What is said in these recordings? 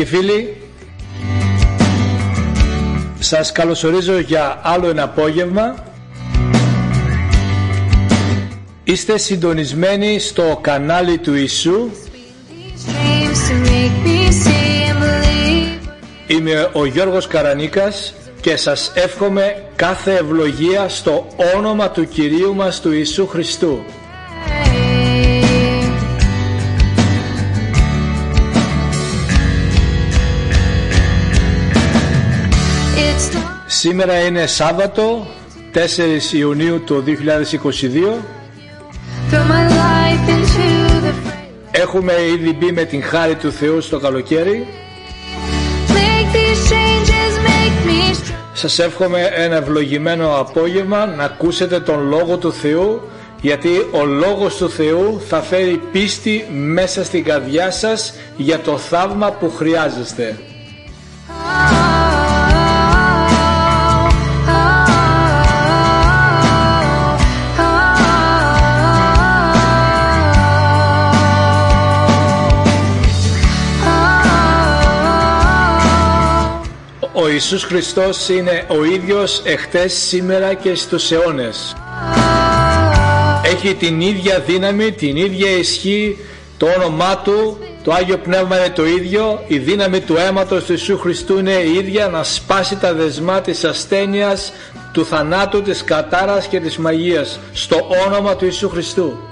και φίλοι, σας καλωσορίζω για άλλο ένα απόγευμα. Είστε συντονισμένοι στο κανάλι του Ιησού. These dreams to make me see and believe. Είμαι ο Γιώργος Καρανίκας και σας εύχομαι κάθε ευλογία στο όνομα του Κυρίου μας του Ιησού Χριστού. Σήμερα είναι Σάββατο 4 Ιουνίου του 2022. throw my life into the fray. Έχουμε ήδη μπει με την χάρη του Θεού στο καλοκαίρι. Make these changes, make me strong. Σας εύχομαι ένα ευλογημένο απόγευμα να ακούσετε τον Λόγο του Θεού γιατί ο Λόγος του Θεού θα φέρει πίστη μέσα στην καρδιά σας για το θαύμα που χρειάζεστε. Ιησούς Χριστός είναι ο ίδιος εχθές, σήμερα και στους αιώνες. Έχει την ίδια δύναμη, την ίδια ισχύ, το όνομά Του, το Άγιο Πνεύμα είναι το ίδιο, η δύναμη του αίματος του Ιησού Χριστού είναι η ίδια να σπάσει τα δεσμά της ασθένειας, του θανάτου, της κατάρας και της μαγείας, στο όνομα του Ιησού Χριστού.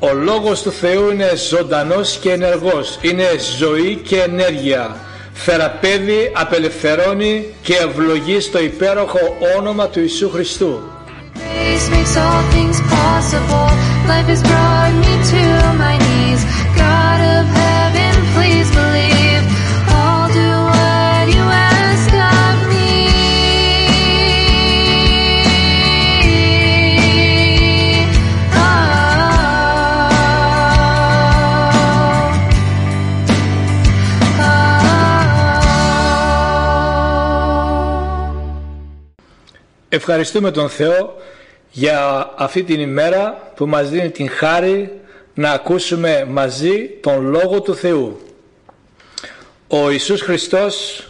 Ο Λόγος του Θεού είναι ζωντανός και ενεργός, είναι ζωή και ενέργεια. Θεραπεύει, απελευθερώνει και ευλογεί στο υπέροχο όνομα του Ιησού Χριστού. Grace makes all things possible. Life has brought me to Ευχαριστούμε τον Θεό για αυτή την ημέρα που μας δίνει την χάρη να ακούσουμε μαζί τον Λόγο του Θεού. Ο Ιησούς Χριστός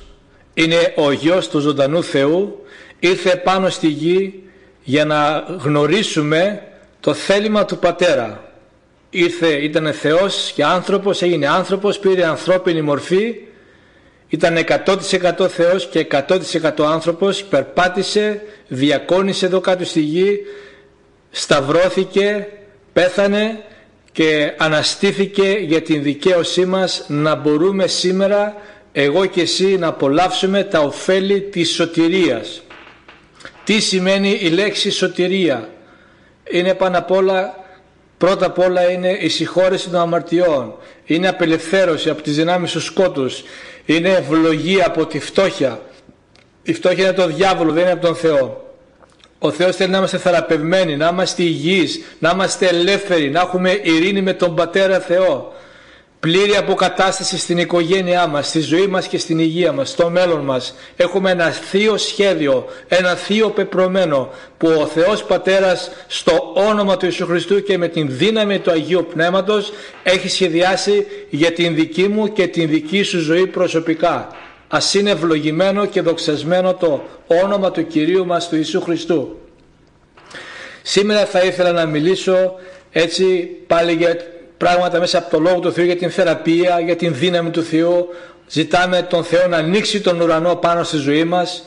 είναι ο Γιος του ζωντανού Θεού, ήρθε πάνω στη γη για να γνωρίσουμε το θέλημα του Πατέρα. Ήρθε, ήταν Θεός και άνθρωπος, έγινε άνθρωπος, πήρε ανθρώπινη μορφή ήταν 100% Θεός και 100% άνθρωπος, περπάτησε, διακόνησε εδώ κάτω στη γη, σταυρώθηκε, πέθανε και αναστήθηκε για την δικαίωσή μας να μπορούμε σήμερα εγώ και εσύ να απολαύσουμε τα ωφέλη της σωτηρίας. Τι σημαίνει η λέξη σωτηρία; Είναι πάνω απ' όλα Πρώτα απ' όλα είναι η συγχώρεση των αμαρτιών. Είναι απελευθέρωση από τις δυνάμεις του σκότους. Είναι ευλογία από τη φτώχεια. Η φτώχεια είναι το διάβολο, δεν είναι από τον Θεό. Ο Θεός θέλει να είμαστε θεραπευμένοι, να είμαστε υγιείς, να είμαστε ελεύθεροι, να έχουμε ειρήνη με τον Πατέρα Θεό. Πλήρη αποκατάσταση στην οικογένειά μας, στη ζωή μας και στην υγεία μας, στο μέλλον μας. Έχουμε ένα θείο σχέδιο, ένα θείο πεπρωμένο που ο Θεός Πατέρας στο όνομα του Ιησού Χριστού και με την δύναμη του Αγίου Πνεύματος έχει σχεδιάσει για την δική μου και την δική σου ζωή προσωπικά. Ας είναι ευλογημένο και δοξασμένο το όνομα του Κυρίου μας του Ιησού Χριστού. Σήμερα θα ήθελα να μιλήσω έτσι πάλι για πράγματα μέσα από το Λόγο του Θεού για την θεραπεία, για την δύναμη του Θεού. Ζητάμε τον Θεό να ανοίξει τον ουρανό πάνω στη ζωή μας.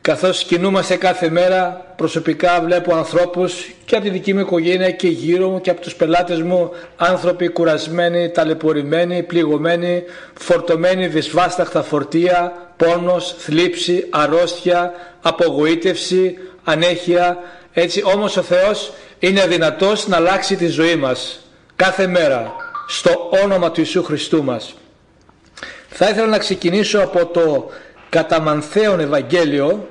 Καθώς κινούμαστε κάθε μέρα, προσωπικά βλέπω ανθρώπους και από τη δική μου οικογένεια και γύρω μου και από τους πελάτες μου άνθρωποι κουρασμένοι, ταλαιπωρημένοι, πληγωμένοι, φορτωμένοι δυσβάσταχτα φορτία, πόνος, θλίψη, αρρώστια, απογοήτευση, ανέχεια. Έτσι όμως ο Θεός είναι δυνατός να αλλάξει τη ζωή μας κάθε μέρα στο όνομα του Ιησού Χριστού μας. Θα ήθελα να ξεκινήσω από το καταμανθέον Ευαγγέλιο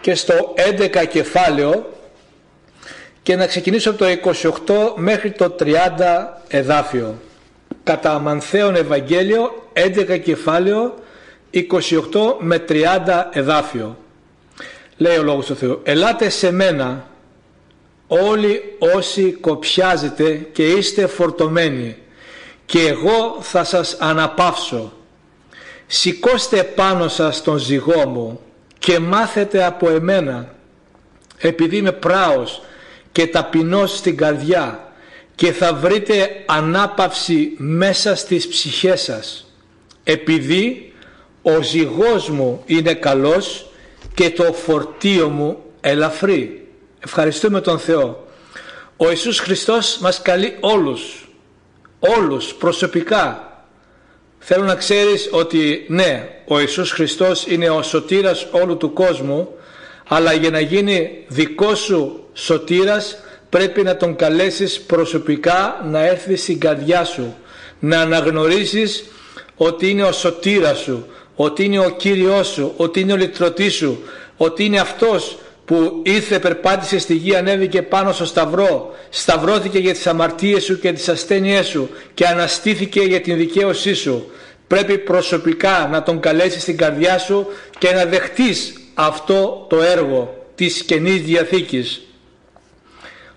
και στο 11 κεφάλαιο και να ξεκινήσω από το 28 μέχρι το 30 εδάφιο. Καταμανθέον Ευαγγέλιο 11 κεφάλαιο 28 με 30 εδάφιο. Λέει ο Λόγος του Θεού «Ελάτε σε μένα όλοι όσοι κοπιάζετε και είστε φορτωμένοι και εγώ θα σας αναπαύσω. Σηκώστε πάνω σας τον ζυγό μου και μάθετε από εμένα επειδή είμαι πράος και ταπεινός στην καρδιά και θα βρείτε ανάπαυση μέσα στις ψυχές σας επειδή ο ζυγός μου είναι καλός και το φορτίο μου ελαφρύ. Ευχαριστούμε τον Θεό. Ο Ιησούς Χριστός μας καλεί όλους, όλους προσωπικά. Θέλω να ξέρεις ότι ναι, ο Ιησούς Χριστός είναι ο σωτήρας όλου του κόσμου, αλλά για να γίνει δικό σου σωτήρας πρέπει να τον καλέσεις προσωπικά να έρθει στην καρδιά σου, να αναγνωρίσεις ότι είναι ο σωτήρας σου, ότι είναι ο Κύριός σου, ότι είναι ο λυτρωτής σου, ότι είναι αυτός που ήρθε, περπάτησε στη γη, ανέβηκε πάνω στο σταυρό, σταυρώθηκε για τις αμαρτίες σου και τις ασθένειές σου και αναστήθηκε για την δικαίωσή σου. Πρέπει προσωπικά να τον καλέσεις στην καρδιά σου και να δεχτείς αυτό το έργο της Καινής Διαθήκης.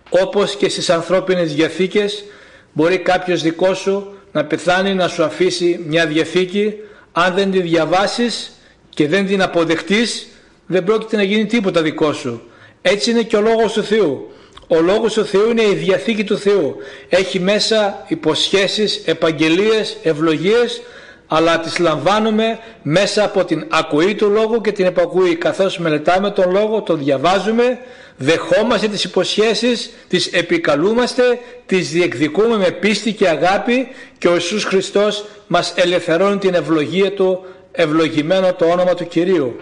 Όπως και στις ανθρώπινες διαθήκες μπορεί κάποιος δικός σου να πεθάνει να σου αφήσει μια διαθήκη αν δεν τη διαβάσεις και δεν την αποδεχτείς δεν πρόκειται να γίνει τίποτα δικό σου. Έτσι είναι και ο Λόγος του Θεού. Ο Λόγος του Θεού είναι η Διαθήκη του Θεού. Έχει μέσα υποσχέσεις, επαγγελίες, ευλογίες αλλά τις λαμβάνουμε μέσα από την ακοή του Λόγου και την επακούη. Καθώς μελετάμε τον Λόγο, τον διαβάζουμε, δεχόμαστε τις υποσχέσεις, τις επικαλούμαστε, τις διεκδικούμε με πίστη και αγάπη και ο Ιησούς Χριστός μας ελευθερώνει την ευλογία Του, ευλογημένο το όνομα του Κυρίου.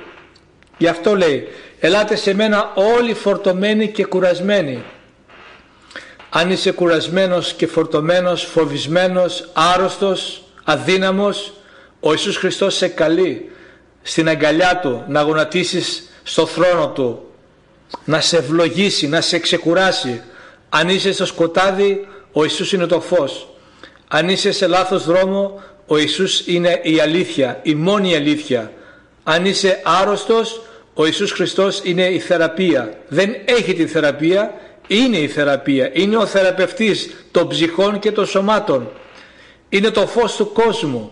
Γι' αυτό λέει, ελάτε σε μένα όλοι φορτωμένοι και κουρασμένοι. Αν είσαι κουρασμένος και φορτωμένος, φοβισμένος, άρρωστος, αδύναμος, ο Ιησούς Χριστός σε καλεί στην αγκαλιά Του να γονατίσεις στο θρόνο Του, να σε ευλογήσει, να σε ξεκουράσει. Αν είσαι στο σκοτάδι, ο Ιησούς είναι το φως. Αν είσαι σε λάθος δρόμο, ο Ιησούς είναι η αλήθεια, η μόνη αλήθεια. Αν είσαι άρρωστος, ο Ιησούς Χριστός είναι η θεραπεία. Δεν έχει τη θεραπεία, είναι η θεραπεία. Είναι ο θεραπευτής των ψυχών και των σωμάτων. Είναι το φως του κόσμου.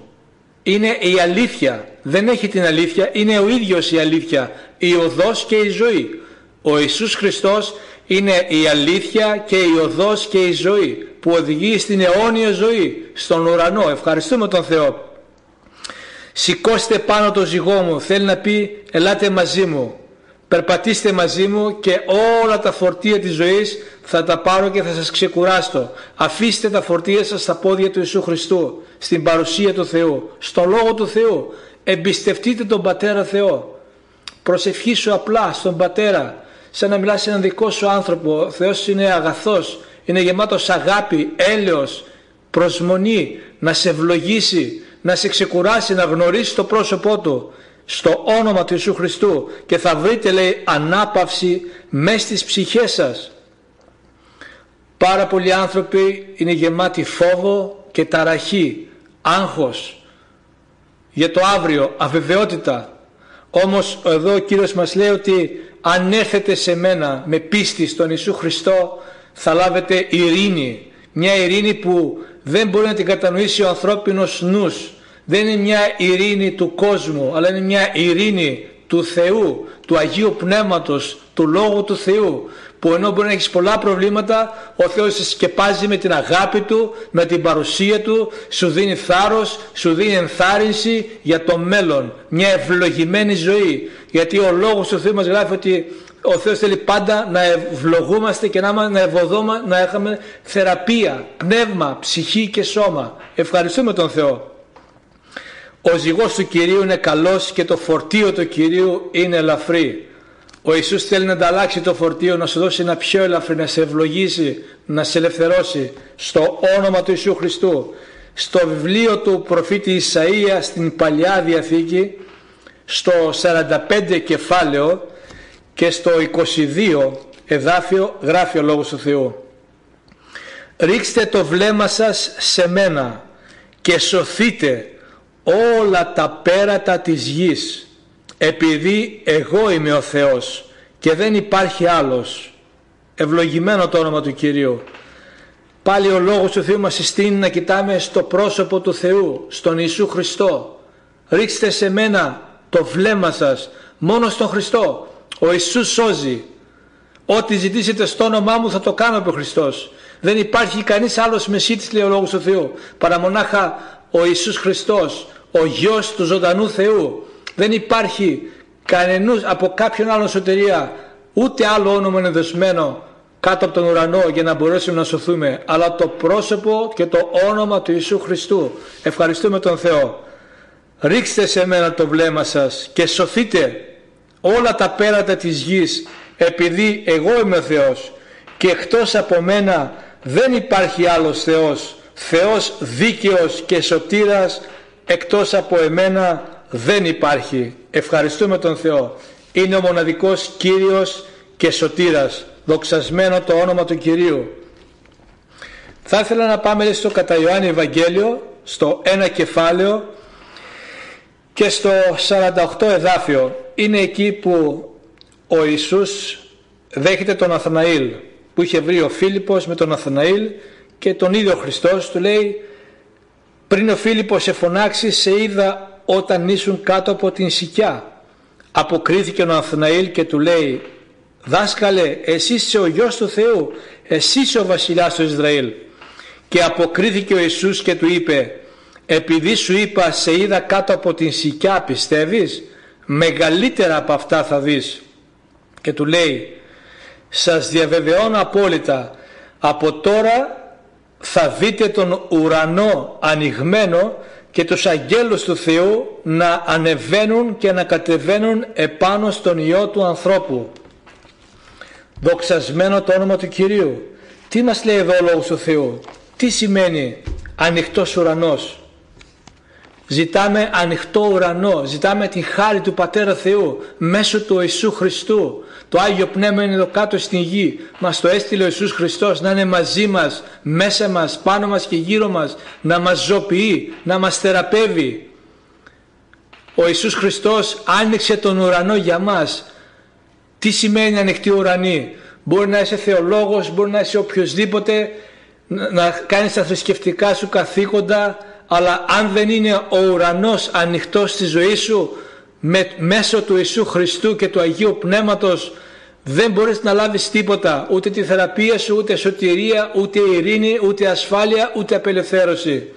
Είναι η αλήθεια. Δεν έχει την αλήθεια, είναι ο ίδιος η αλήθεια. Η οδός και η ζωή. Ο Ιησούς Χριστός είναι η αλήθεια και η οδός και η ζωή που οδηγεί στην αιώνια ζωή, στον ουρανό. Ευχαριστούμε τον Θεό. Σηκώστε πάνω το ζυγό μου, θέλει να πει ελάτε μαζί μου. Περπατήστε μαζί μου και όλα τα φορτία της ζωής θα τα πάρω και θα σας ξεκουράσω. Αφήστε τα φορτία σας στα πόδια του Ιησού Χριστού, στην παρουσία του Θεού, στο Λόγο του Θεού. Εμπιστευτείτε τον Πατέρα Θεό. Προσευχήσου απλά στον Πατέρα, σαν να μιλάς σε έναν δικό σου άνθρωπο. Ο Θεός είναι αγαθός, είναι γεμάτος αγάπη, έλεος, προσμονή, να σε ευλογήσει, να σε ξεκουράσει, να γνωρίσει το πρόσωπό Του στο όνομα του Ιησού Χριστού και θα βρείτε λέει ανάπαυση μέσα στις ψυχές σας. Πάρα πολλοί άνθρωποι είναι γεμάτοι φόβο και ταραχή, άγχος για το αύριο, αβεβαιότητα. Όμως εδώ ο Κύριος μας λέει ότι αν έρθετε σε μένα με πίστη στον Ιησού Χριστό θα λάβετε ειρήνη. Μια ειρήνη που δεν μπορεί να την κατανοήσει ο ανθρώπινος νους. Δεν είναι μια ειρήνη του κόσμου αλλά είναι μια ειρήνη του Θεού, του Αγίου Πνεύματος, του Λόγου του Θεού που ενώ μπορεί να έχεις πολλά προβλήματα ο Θεός σε σκεπάζει με την αγάπη Του, με την παρουσία Του σου δίνει θάρρος, σου δίνει ενθάρρυνση για το μέλλον. Μια ευλογημένη ζωή. Γιατί ο Λόγος του Θεού μας γράφει ότι ο Θεός θέλει πάντα να ευλογούμαστε και να, να ευωδούμε, να έχουμε θεραπεία, πνεύμα, ψυχή και σώμα. Ευχαριστούμε τον Θεό. Ο ζυγός του Κυρίου είναι καλός και το φορτίο του Κυρίου είναι ελαφρύ. Ο Ιησούς θέλει να ανταλλάξει το φορτίο, να σου δώσει ένα πιο ελαφρύ, να σε ευλογήσει, να σε ελευθερώσει στο όνομα του Ιησού Χριστού. Στο βιβλίο του προφήτη Ισαΐα στην Παλιά Διαθήκη, στο 45 κεφάλαιο και στο 22 εδάφιο γράφει ο Λόγος του Θεού. Ρίξτε το βλέμμα σας σε μένα και σωθείτε όλα τα πέρατα της γης επειδή εγώ είμαι ο Θεός και δεν υπάρχει άλλος ευλογημένο το όνομα του Κυρίου. Πάλι ο Λόγος του Θεού μας συστήνει να κοιτάμε στο πρόσωπο του Θεού στον Ιησού Χριστό. Ρίξτε σε μένα το βλέμμα σας μόνο στον Χριστό ο Ιησούς σώζει. Ό,τι ζητήσετε στο όνομά μου θα το κάνω από ο Χριστός. Δεν υπάρχει κανείς άλλος μεσίτης λέει ο Λόγος του Θεού παρά μονάχα ο Ιησούς Χριστός ο Γιος του ζωντανού Θεού. Δεν υπάρχει κανενούς από κάποιον άλλο σωτερία ούτε άλλο όνομα είναι δεσμένο κάτω από τον ουρανό για να μπορέσουμε να σωθούμε αλλά το πρόσωπο και το όνομα του Ιησού Χριστού. Ευχαριστούμε τον Θεό. Ρίξτε σε μένα το βλέμμα σας και σωθείτε όλα τα πέρατα της γης επειδή εγώ είμαι ο Θεός και εκτός από μένα δεν υπάρχει άλλος Θεός Θεός δίκαιος και σωτήρας εκτός από εμένα δεν υπάρχει. Ευχαριστούμε τον Θεό. Είναι ο μοναδικός Κύριος και σωτήρας. Δοξασμένο το όνομα του Κυρίου. Θα ήθελα να πάμε στο κατά Ιωάννη Ευαγγέλιο, στο ένα κεφάλαιο και στο 48 εδάφιο. Είναι εκεί που ο Ιησούς δέχεται τον Αθαναήλ που είχε βρει ο Φίλιππος με τον Αθαναήλ και τον ίδιο Χριστός του λέει πριν ο Φίλιππος σε φωνάξει σε είδα όταν ήσουν κάτω από την σικιά. Αποκρίθηκε ο Αθαναήλ και του λέει δάσκαλε εσύ είσαι ο γιος του Θεού εσύ είσαι ο βασιλιάς του Ισραήλ. Και αποκρίθηκε ο Ιησούς και του είπε επειδή σου είπα σε είδα κάτω από την σικιά πιστεύεις; Μεγαλύτερα από αυτά θα δεις. Και του λέει σας διαβεβαιώνω απόλυτα από τώρα θα δείτε τον ουρανό ανοιγμένο και τους αγγέλους του Θεού να ανεβαίνουν και να κατεβαίνουν επάνω στον Υιό του ανθρώπου. Δοξασμένο το όνομα του Κυρίου. Τι μας λέει εδώ ο Λόγος του Θεού; Τι σημαίνει ανοιχτός ουρανός; Ζητάμε ανοιχτό ουρανό, ζητάμε την χάρη του Πατέρα Θεού μέσω του Ιησού Χριστού. Το Άγιο Πνεύμα είναι εδώ κάτω στην γη. Μας το έστειλε ο Ιησούς Χριστός να είναι μαζί μας, μέσα μας, πάνω μας και γύρω μας, να μας ζωποιεί, να μας θεραπεύει. Ο Ιησούς Χριστός άνοιξε τον ουρανό για μας. Τι σημαίνει ανοιχτή ουρανή. Μπορεί να είσαι θεολόγος, μπορεί να είσαι οποιοδήποτε, να κάνεις τα θρησκευτικά σου καθήκοντα, αλλά αν δεν είναι ο ουρανός ανοιχτός στη ζωή σου με, μέσω του Ιησού Χριστού και του Αγίου Πνεύματος δεν μπορείς να λάβεις τίποτα ούτε τη θεραπεία σου ούτε σωτηρία ούτε ειρήνη ούτε ασφάλεια ούτε απελευθέρωση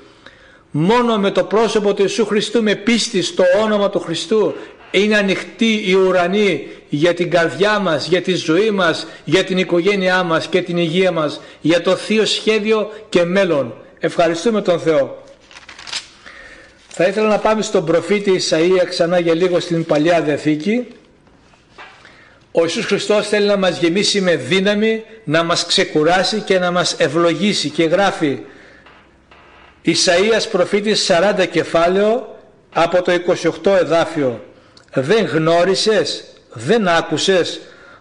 μόνο με το πρόσωπο του Ιησού Χριστού με πίστη στο όνομα του Χριστού είναι ανοιχτή η ουρανή για την καρδιά μας, για τη ζωή μας, για την οικογένειά μας και την υγεία μας, για το θείο σχέδιο και μέλλον. Ευχαριστούμε τον Θεό. Θα ήθελα να πάμε στον προφήτη Ισαΐα ξανά για λίγο στην Παλιά Διαθήκη. Ο Ιησούς Χριστός θέλει να μας γεμίσει με δύναμη, να μας ξεκουράσει και να μας ευλογήσει. Και γράφει Ισαΐας προφήτης 40 κεφάλαιο από το 28 εδάφιο. Δεν γνώρισες, δεν άκουσες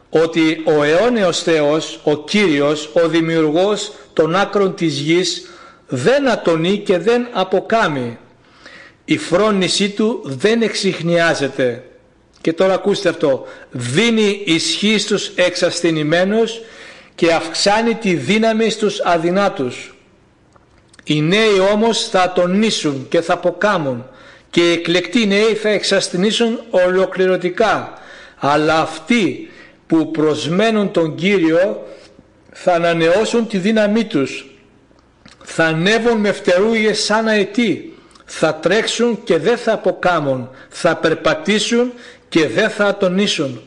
ότι ο αιώνιος Θεός, ο Κύριος, ο Δημιουργός των άκρων της γης δεν ατονεί και δεν αποκάμει η φρόνησή του δεν εξηχνιάζεται. Και τώρα ακούστε αυτό. Δίνει ισχύ στους εξασθενημένους και αυξάνει τη δύναμη στους αδυνάτους. Οι νέοι όμως θα τονίσουν και θα αποκάμουν και οι εκλεκτοί νέοι θα εξασθενήσουν ολοκληρωτικά. Αλλά αυτοί που προσμένουν τον Κύριο θα ανανεώσουν τη δύναμή τους. Θα ανέβουν με φτερούγες σαν αετοί θα τρέξουν και δεν θα αποκάμουν, θα περπατήσουν και δεν θα ατονίσουν.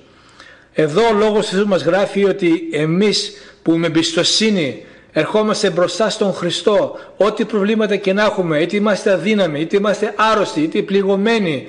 Εδώ ο Λόγος Θεού μας γράφει ότι εμείς που με εμπιστοσύνη ερχόμαστε μπροστά στον Χριστό, ό,τι προβλήματα και να έχουμε, είτε είμαστε αδύναμοι, είτε είμαστε άρρωστοι, είτε πληγωμένοι,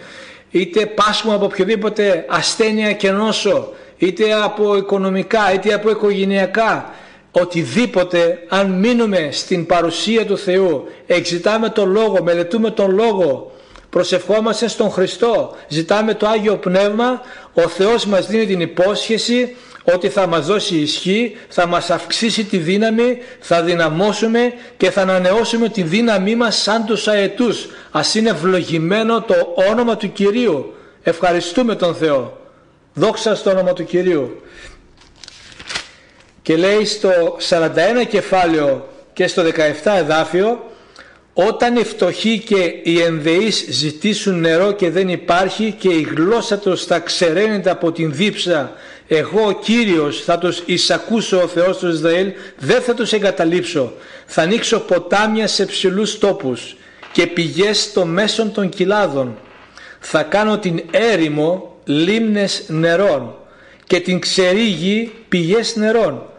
είτε πάσχουμε από οποιοδήποτε ασθένεια και νόσο, είτε από οικονομικά, είτε από οικογενειακά, οτιδήποτε, αν μείνουμε στην παρουσία του Θεού, εξητάμε τον Λόγο, μελετούμε τον Λόγο, προσευχόμαστε στον Χριστό, ζητάμε το Άγιο Πνεύμα, ο Θεός μας δίνει την υπόσχεση ότι θα μας δώσει ισχύ, θα μας αυξήσει τη δύναμη, θα δυναμώσουμε και θα ανανεώσουμε τη δύναμή μας σαν τους αετούς. Ας είναι ευλογημένο το όνομα του Κυρίου. Ευχαριστούμε τον Θεό. Δόξα στο όνομα του Κυρίου. Και λέει στο 41 κεφάλαιο και στο 17 εδάφιο όταν οι φτωχοί και οι ενδεείς ζητήσουν νερό και δεν υπάρχει και η γλώσσα τους θα ξεραίνεται από την δίψα εγώ ο Κύριος θα τους εισακούσω ο Θεός του Ισραήλ δεν θα τους εγκαταλείψω. Θα ανοίξω ποτάμια σε ψηλούς τόπους και πηγές στο μέσον των κοιλάδων. Θα κάνω την έρημο λίμνες νερών και την ξερή πηγές νερών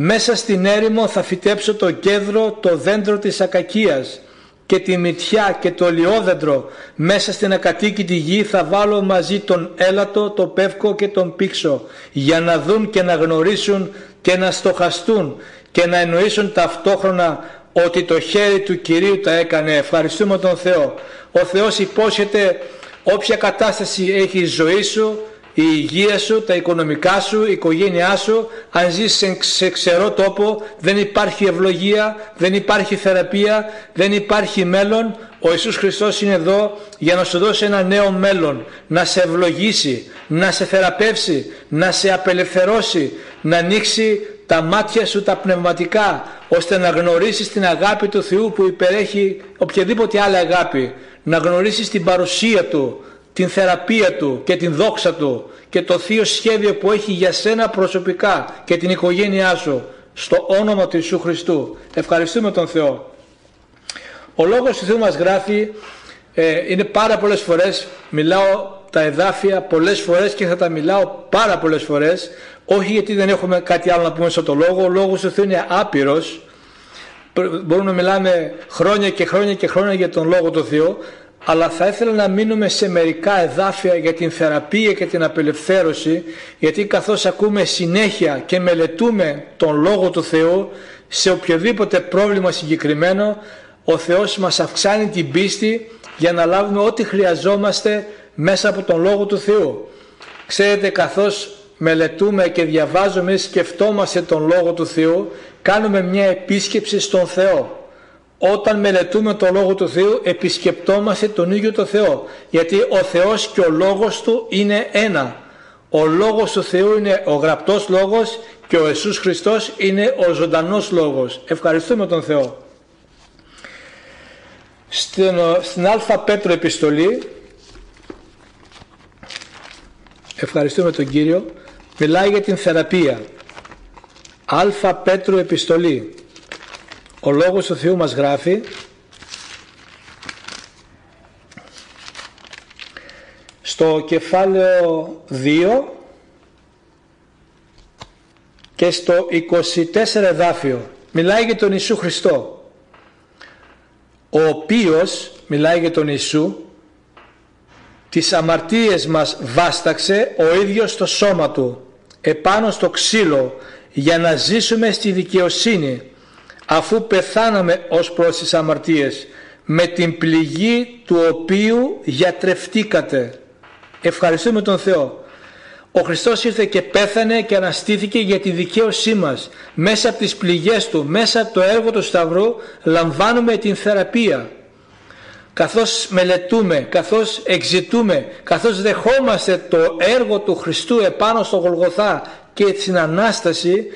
μέσα στην έρημο θα φυτέψω το κέντρο το δέντρο της ακακίας και τη μυτιά και το λιόδεντρο μέσα στην ακατοίκητη γη θα βάλω μαζί τον έλατο, το πεύκο και τον πίξο για να δουν και να γνωρίσουν και να στοχαστούν και να εννοήσουν ταυτόχρονα ότι το χέρι του Κυρίου τα έκανε. Ευχαριστούμε τον Θεό. Ο Θεός υπόσχεται όποια κατάσταση έχει η ζωή σου η υγεία σου, τα οικονομικά σου, η οικογένειά σου, αν ζεις σε ξερό τόπο, δεν υπάρχει ευλογία, δεν υπάρχει θεραπεία, δεν υπάρχει μέλλον. Ο Ιησούς Χριστός είναι εδώ για να σου δώσει ένα νέο μέλλον, να σε ευλογήσει, να σε θεραπεύσει, να σε απελευθερώσει, να ανοίξει τα μάτια σου τα πνευματικά, ώστε να γνωρίσεις την αγάπη του Θεού που υπερέχει οποιαδήποτε άλλη αγάπη, να γνωρίσεις την παρουσία Του, την θεραπεία Του και την δόξα Του και το θείο σχέδιο που έχει για σένα προσωπικά και την οικογένειά σου στο όνομα του Ιησού Χριστού. Ευχαριστούμε τον Θεό. Ο λόγος του Θεού μας γράφει ε, είναι πάρα πολλές φορές, μιλάω τα εδάφια πολλές φορές και θα τα μιλάω πάρα πολλές φορές όχι γιατί δεν έχουμε κάτι άλλο να πούμε στο το λόγο, ο λόγος του Θεού είναι άπειρος μπορούμε να μιλάμε χρόνια και χρόνια και χρόνια για τον Λόγο του Θεού αλλά θα ήθελα να μείνουμε σε μερικά εδάφια για την θεραπεία και την απελευθέρωση γιατί καθώς ακούμε συνέχεια και μελετούμε τον Λόγο του Θεού σε οποιοδήποτε πρόβλημα συγκεκριμένο ο Θεός μας αυξάνει την πίστη για να λάβουμε ό,τι χρειαζόμαστε μέσα από τον Λόγο του Θεού. Ξέρετε καθώς μελετούμε και διαβάζουμε σκεφτόμαστε τον Λόγο του Θεού κάνουμε μια επίσκεψη στον Θεό όταν μελετούμε το Λόγο του Θεού επισκεπτόμαστε τον ίδιο το Θεό γιατί ο Θεός και ο Λόγος Του είναι ένα. Ο Λόγος του Θεού είναι ο γραπτός Λόγος και ο Ιησούς Χριστός είναι ο ζωντανός Λόγος. Ευχαριστούμε τον Θεό. Στην, στην Α Πέτρο επιστολή ευχαριστούμε τον Κύριο μιλάει για την θεραπεία. Α Πέτρο επιστολή ο Λόγος του Θεού μας γράφει στο κεφάλαιο 2 και στο 24 εδάφιο μιλάει για τον Ιησού Χριστό ο οποίος μιλάει για τον Ιησού τις αμαρτίες μας βάσταξε ο ίδιος στο σώμα του επάνω στο ξύλο για να ζήσουμε στη δικαιοσύνη αφού πεθάναμε ως προς τις αμαρτίες με την πληγή του οποίου γιατρευτήκατε. Ευχαριστούμε τον Θεό. Ο Χριστός ήρθε και πέθανε και αναστήθηκε για τη δικαίωσή μας. Μέσα από τις πληγές Του, μέσα από το έργο του Σταυρού λαμβάνουμε την θεραπεία. Καθώς μελετούμε, καθώς εξητούμε, καθώς δεχόμαστε το έργο του Χριστού επάνω στο Γολγοθά και την Ανάσταση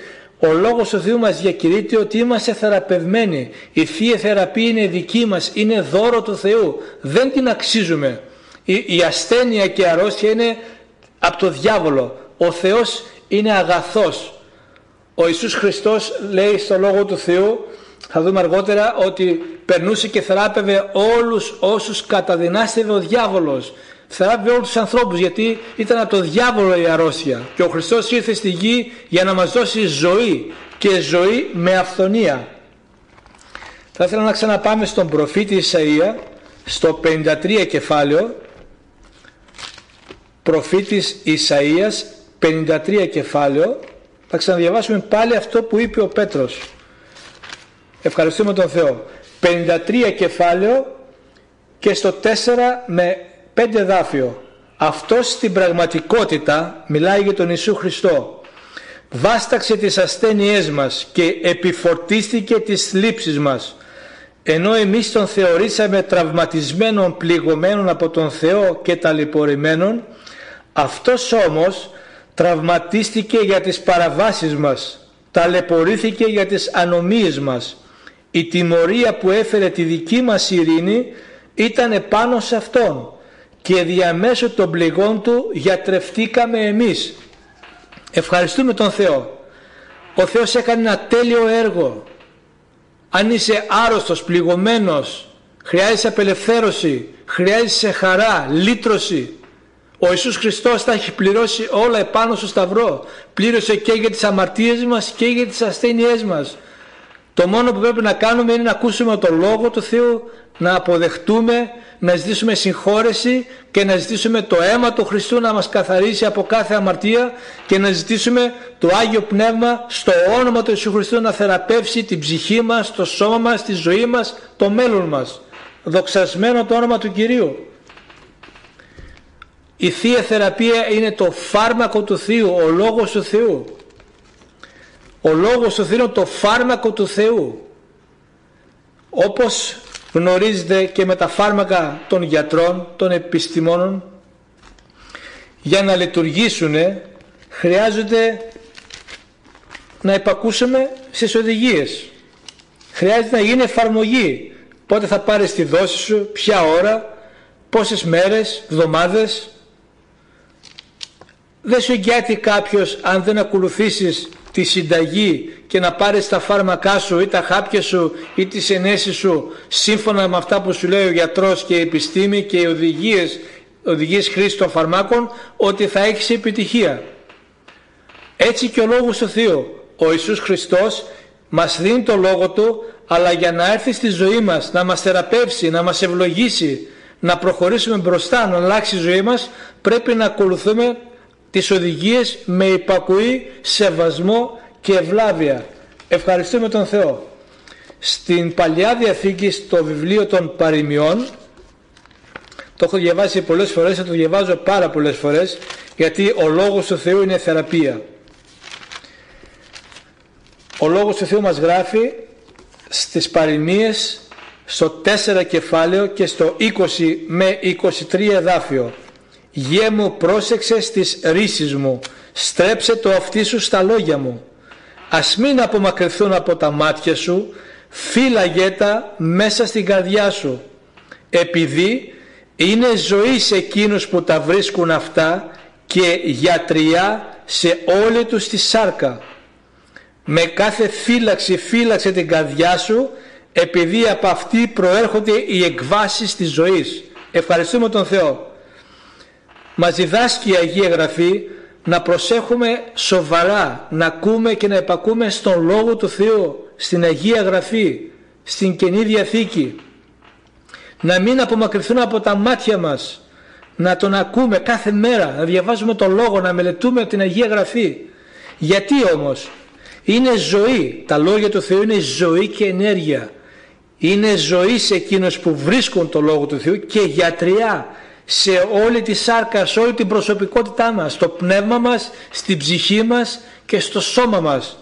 ο Λόγος του Θεού μας διακηρύττει ότι είμαστε θεραπευμένοι. Η Θεία Θεραπεία είναι δική μας, είναι δώρο του Θεού. Δεν την αξίζουμε. Η, η ασθένεια και η αρρώστια είναι από το διάβολο. Ο Θεός είναι αγαθός. Ο Ιησούς Χριστός λέει στο Λόγο του Θεού, θα δούμε αργότερα, ότι περνούσε και θεράπευε όλους όσους καταδυνάστευε ο διάβολος θεράπευε όλους τους ανθρώπους γιατί ήταν από το διάβολο η αρρώστια και ο Χριστός ήρθε στη γη για να μας δώσει ζωή και ζωή με αυθονία. Θα ήθελα να ξαναπάμε στον προφήτη Ισαΐα στο 53 κεφάλαιο προφήτης Ισαΐας 53 κεφάλαιο θα ξαναδιαβάσουμε πάλι αυτό που είπε ο Πέτρος. Ευχαριστούμε τον Θεό. 53 κεφάλαιο και στο 4 με 5 δάφιο. Αυτός στην πραγματικότητα μιλάει για τον Ιησού Χριστό. Βάσταξε τις ασθένειές μας και επιφορτίστηκε τις θλίψεις μας. Ενώ εμείς τον θεωρήσαμε τραυματισμένον, πληγωμένον από τον Θεό και ταλαιπωρημένον, αυτός όμως τραυματίστηκε για τις παραβάσεις μας, ταλαιπωρήθηκε για τις ανομίες μας. Η τιμωρία που έφερε τη δική μας ειρήνη ήταν επάνω σε Αυτόν και διαμέσου των πληγών Του γιατρευτήκαμε εμείς. Ευχαριστούμε τον Θεό. Ο Θεός έκανε ένα τέλειο έργο. Αν είσαι άρρωστος, πληγωμένος, χρειάζεσαι απελευθέρωση, χρειάζεσαι χαρά, λύτρωση. Ο Ιησούς Χριστός θα έχει πληρώσει όλα επάνω στο Σταυρό. Πλήρωσε και για τις αμαρτίες μας και για τις ασθένειές μας. Το μόνο που πρέπει να κάνουμε είναι να ακούσουμε το Λόγο του Θεού, να αποδεχτούμε, να ζητήσουμε συγχώρεση και να ζητήσουμε το αίμα του Χριστού να μας καθαρίσει από κάθε αμαρτία και να ζητήσουμε το Άγιο Πνεύμα στο όνομα του Ιησού Χριστού να θεραπεύσει την ψυχή μας, το σώμα μας, τη ζωή μας, το μέλλον μας. Δοξασμένο το όνομα του Κυρίου. Η Θεία Θεραπεία είναι το φάρμακο του Θεού, ο Λόγος του Θεού. Ο Λόγος του Θεού είναι το φάρμακο του Θεού. Όπως γνωρίζετε και με τα φάρμακα των γιατρών, των επιστημόνων, για να λειτουργήσουν χρειάζεται να υπακούσουμε στις οδηγίες. Χρειάζεται να γίνει εφαρμογή. Πότε θα πάρεις τη δόση σου, ποια ώρα, πόσες μέρες, εβδομάδες. Δεν σου εγγυάται κάποιος αν δεν ακολουθήσεις τη συνταγή και να πάρεις τα φάρμακά σου ή τα χάπια σου ή τις ενέσεις σου σύμφωνα με αυτά που σου λέει ο γιατρός και η επιστήμη και οι οδηγίες, οδηγίες χρήσης των φαρμάκων ότι θα έχεις επιτυχία. Έτσι και ο Λόγος του Θεού. Ο Ιησούς Χριστός μας δίνει το Λόγο Του αλλά για να έρθει στη ζωή μας, να μας θεραπεύσει, να μας ευλογήσει, να προχωρήσουμε μπροστά, να αλλάξει η ζωή μας πρέπει να ακολουθούμε τις οδηγίες με υπακουή, σεβασμό και ευλάβεια. Ευχαριστούμε τον Θεό. Στην Παλιά Διαθήκη στο βιβλίο των παροιμιών το έχω διαβάσει πολλές φορές, θα το διαβάζω πάρα πολλές φορές γιατί ο Λόγος του Θεού είναι θεραπεία. Ο Λόγος του Θεού μας γράφει στις παροιμίες στο 4 κεφάλαιο και στο 20 με 23 εδάφιο Γέ μου πρόσεξε στις ρίσεις μου, στρέψε το αυτί σου στα λόγια μου. Ας μην απομακρυνθούν από τα μάτια σου, φύλαγέ τα μέσα στην καρδιά σου. Επειδή είναι ζωή σε εκείνους που τα βρίσκουν αυτά και γιατριά σε όλη τους τη σάρκα. Με κάθε φύλαξη φύλαξε την καρδιά σου επειδή από αυτή προέρχονται οι εκβάσεις της ζωής. Ευχαριστούμε τον Θεό μας διδάσκει η Αγία Γραφή να προσέχουμε σοβαρά, να ακούμε και να επακούμε στον Λόγο του Θεού, στην Αγία Γραφή, στην Καινή Διαθήκη. Να μην απομακρυνθούν από τα μάτια μας, να τον ακούμε κάθε μέρα, να διαβάζουμε τον Λόγο, να μελετούμε την Αγία Γραφή. Γιατί όμως, είναι ζωή, τα λόγια του Θεού είναι ζωή και ενέργεια. Είναι ζωή σε εκείνους που βρίσκουν το Λόγο του Θεού και γιατριά σε όλη τη σάρκα, σε όλη την προσωπικότητά μας, στο πνεύμα μας, στην ψυχή μας και στο σώμα μας.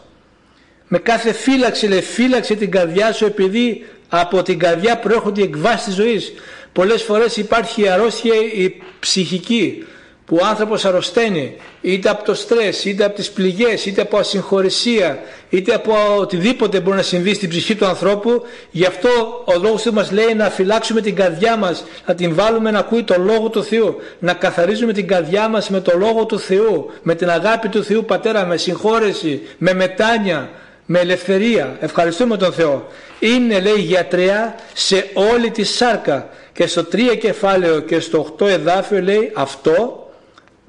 Με κάθε φύλαξη, λέει, φύλαξε την καρδιά σου επειδή από την καρδιά προέρχονται οι εκβάσεις της ζωής. Πολλές φορές υπάρχει η αρρώστια η ψυχική, που ο άνθρωπος αρρωσταίνει είτε από το στρες, είτε από τις πληγές, είτε από ασυγχωρησία, είτε από οτιδήποτε μπορεί να συμβεί στην ψυχή του ανθρώπου. Γι' αυτό ο λόγος του μας λέει να φυλάξουμε την καρδιά μας, να την βάλουμε να ακούει το Λόγο του Θεού, να καθαρίζουμε την καρδιά μας με το Λόγο του Θεού, με την αγάπη του Θεού Πατέρα, με συγχώρεση, με μετάνια, με ελευθερία. Ευχαριστούμε τον Θεό. Είναι λέει γιατριά σε όλη τη σάρκα και στο 3 κεφάλαιο και στο 8 εδάφιο λέει αυτό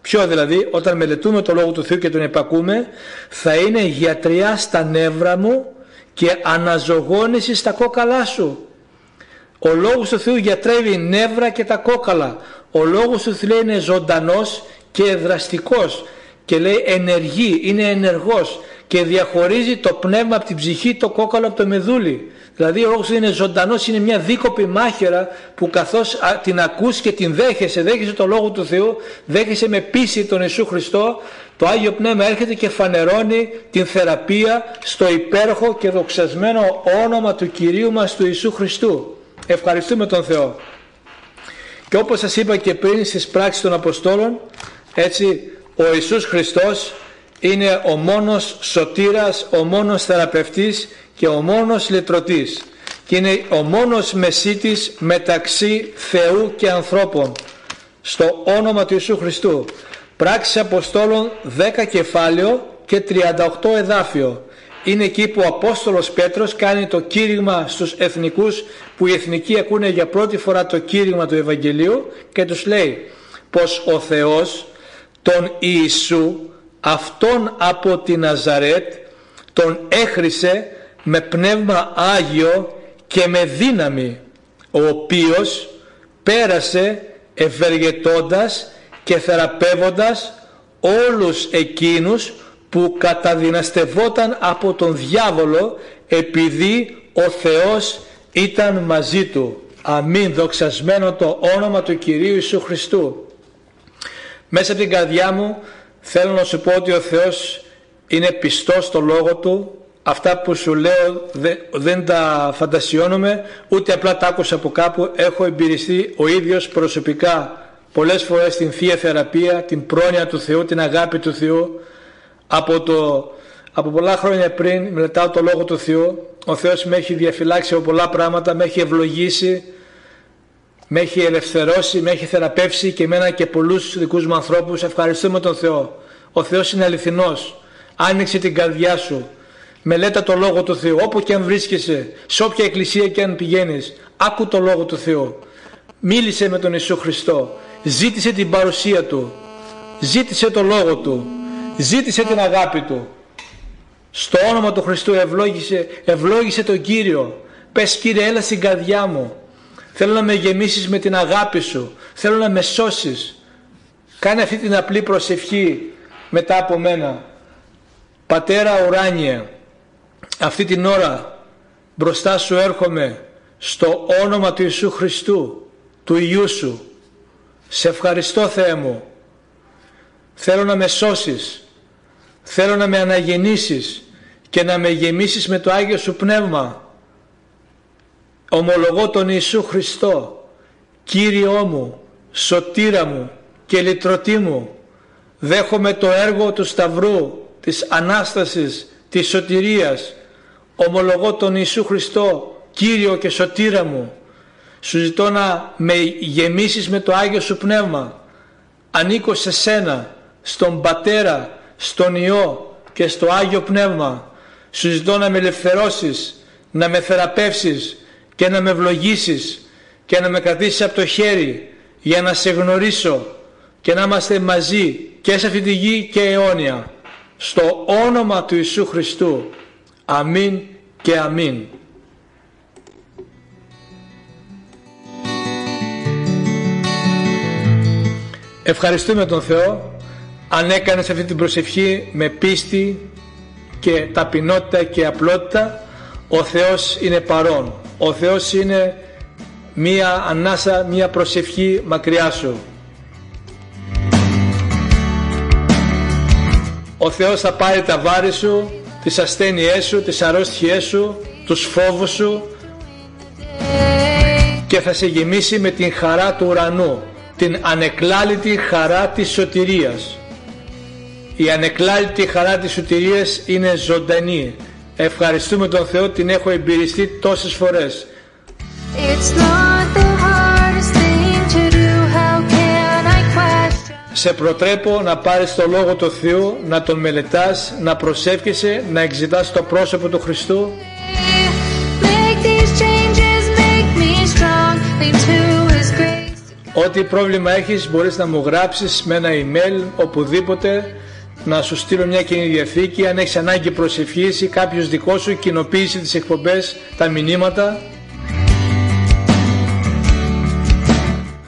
Ποιο δηλαδή, όταν μελετούμε το Λόγο του Θεού και τον επακούμε, θα είναι γιατριά στα νεύρα μου και αναζωγόνηση στα κόκαλά σου. Ο Λόγος του Θεού γιατρεύει νεύρα και τα κόκαλα. Ο Λόγος του Θεού είναι ζωντανός και δραστικός και λέει ενεργεί, είναι ενεργός και διαχωρίζει το πνεύμα από την ψυχή, το κόκαλο από το μεδούλι. Δηλαδή ο λόγος είναι ζωντανός, είναι μια δίκοπη μάχαιρα που καθώς την ακούς και την δέχεσαι, δέχεσαι το Λόγο του Θεού, δέχεσαι με πίστη τον Ιησού Χριστό, το Άγιο Πνεύμα έρχεται και φανερώνει την θεραπεία στο υπέροχο και δοξασμένο όνομα του Κυρίου μας του Ιησού Χριστού. Ευχαριστούμε τον Θεό. Και όπως σας είπα και πριν στις πράξεις των Αποστόλων, έτσι ο Ιησούς Χριστός είναι ο μόνος σωτήρας, ο μόνος θεραπευτής και ο μόνος λυτρωτής και είναι ο μόνος μεσίτης μεταξύ Θεού και ανθρώπων στο όνομα του Ιησού Χριστού. Πράξεις Αποστόλων 10 κεφάλαιο και 38 εδάφιο. Είναι εκεί που ο Απόστολος Πέτρος κάνει το κήρυγμα στους εθνικούς που οι εθνικοί ακούνε για πρώτη φορά το κήρυγμα του Ευαγγελίου και τους λέει πως ο Θεός τον Ιησού αυτόν από την Ναζαρέτ τον έχρισε με πνεύμα Άγιο και με δύναμη ο οποίος πέρασε ευεργετώντας και θεραπεύοντας όλους εκείνους που καταδυναστευόταν από τον διάβολο επειδή ο Θεός ήταν μαζί του. Αμήν δοξασμένο το όνομα του Κυρίου Ιησού Χριστού. Μέσα από την καρδιά μου θέλω να σου πω ότι ο Θεός είναι πιστός στο Λόγο Του. Αυτά που σου λέω δεν τα φαντασιώνομαι ούτε απλά τα άκουσα από κάπου. Έχω εμπειριστεί ο ίδιος προσωπικά πολλές φορές την Θεία Θεραπεία την πρόνοια του Θεού, την αγάπη του Θεού. Από, το, από πολλά χρόνια πριν μελετάω το Λόγο του Θεού. Ο Θεός με έχει διαφυλάξει από πολλά πράγματα με έχει ευλογήσει με έχει ελευθερώσει, με έχει θεραπεύσει και εμένα και πολλούς δικούς μου ανθρώπους ευχαριστούμε τον Θεό ο Θεός είναι αληθινός άνοιξε την καρδιά σου Μελέτα το Λόγο του Θεού όπου και αν βρίσκεσαι, σε όποια εκκλησία και αν πηγαίνεις, άκου το Λόγο του Θεού. Μίλησε με τον Ιησού Χριστό, ζήτησε την παρουσία Του, ζήτησε το Λόγο Του, ζήτησε την αγάπη Του. Στο όνομα του Χριστού ευλόγησε, ευλόγησε τον Κύριο. Πες Κύριε έλα στην καρδιά μου. Θέλω να με γεμίσεις με την αγάπη Σου. Θέλω να με σώσεις. Κάνε αυτή την απλή προσευχή μετά από μένα. Πατέρα ουράνιε, αυτή την ώρα μπροστά σου έρχομαι στο όνομα του Ιησού Χριστού, του Ιού Σου. Σε ευχαριστώ Θεέ μου. Θέλω να με σώσεις. Θέλω να με αναγεννήσεις και να με γεμίσεις με το Άγιο Σου Πνεύμα. Ομολογώ τον Ιησού Χριστό, Κύριό μου, Σωτήρα μου και Λυτρωτή μου. Δέχομαι το έργο του Σταυρού, της Ανάστασης, της Σωτηρίας. Ομολογώ τον Ιησού Χριστό Κύριο και Σωτήρα μου. Σου ζητώ να με γεμίσεις με το Άγιο Σου Πνεύμα. Ανήκω σε Σένα στον Πατέρα, στον Υιό και στο Άγιο Πνεύμα. Σου ζητώ να με ελευθερώσεις να με θεραπεύσεις και να με ευλογήσεις και να με κρατήσεις από το χέρι για να σε γνωρίσω και να είμαστε μαζί και σε αυτή τη γη και αιώνια στο όνομα του Ιησού Χριστού Αμήν και αμήν. Ευχαριστούμε τον Θεό αν έκανες αυτή την προσευχή με πίστη και ταπεινότητα και απλότητα ο Θεός είναι παρόν. Ο Θεός είναι μία ανάσα, μία προσευχή μακριά σου. Ο Θεός θα πάρει τα βάρη σου τις ασθένειές σου, τις αρρώστιές σου, τους φόβους σου και θα σε γεμίσει με την χαρά του ουρανού, την ανεκλάλητη χαρά της σωτηρίας. Η ανεκλάλητη χαρά της σωτηρίας είναι ζωντανή. Ευχαριστούμε τον Θεό, την έχω εμπειριστεί τόσες φορές. σε προτρέπω να πάρεις το Λόγο του Θεού, να τον μελετάς, να προσεύχεσαι, να εξητάς το πρόσωπο του Χριστού. Ό,τι πρόβλημα έχεις μπορείς να μου γράψεις με ένα email οπουδήποτε να σου στείλω μια κοινή διαθήκη. Αν έχεις ανάγκη προσευχής ή κάποιος δικός σου κοινοποίηση τις εκπομπές, τα μηνύματα.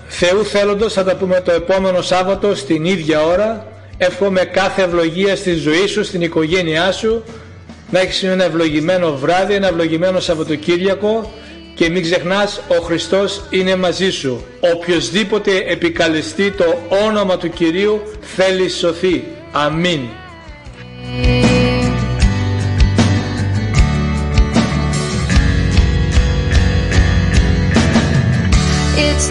Θεού θέλοντος θα τα πούμε το επόμενο Σάββατο στην ίδια ώρα. Εύχομαι κάθε ευλογία στη ζωή σου, στην οικογένειά σου, να έχεις ένα ευλογημένο βράδυ, ένα ευλογημένο Σαββατοκύριακο. Και μην ξεχνάς ο Χριστός είναι μαζί σου. Οποιοςδήποτε επικαλεστεί το όνομα του Κυρίου θέλει σωθεί. Amén. It's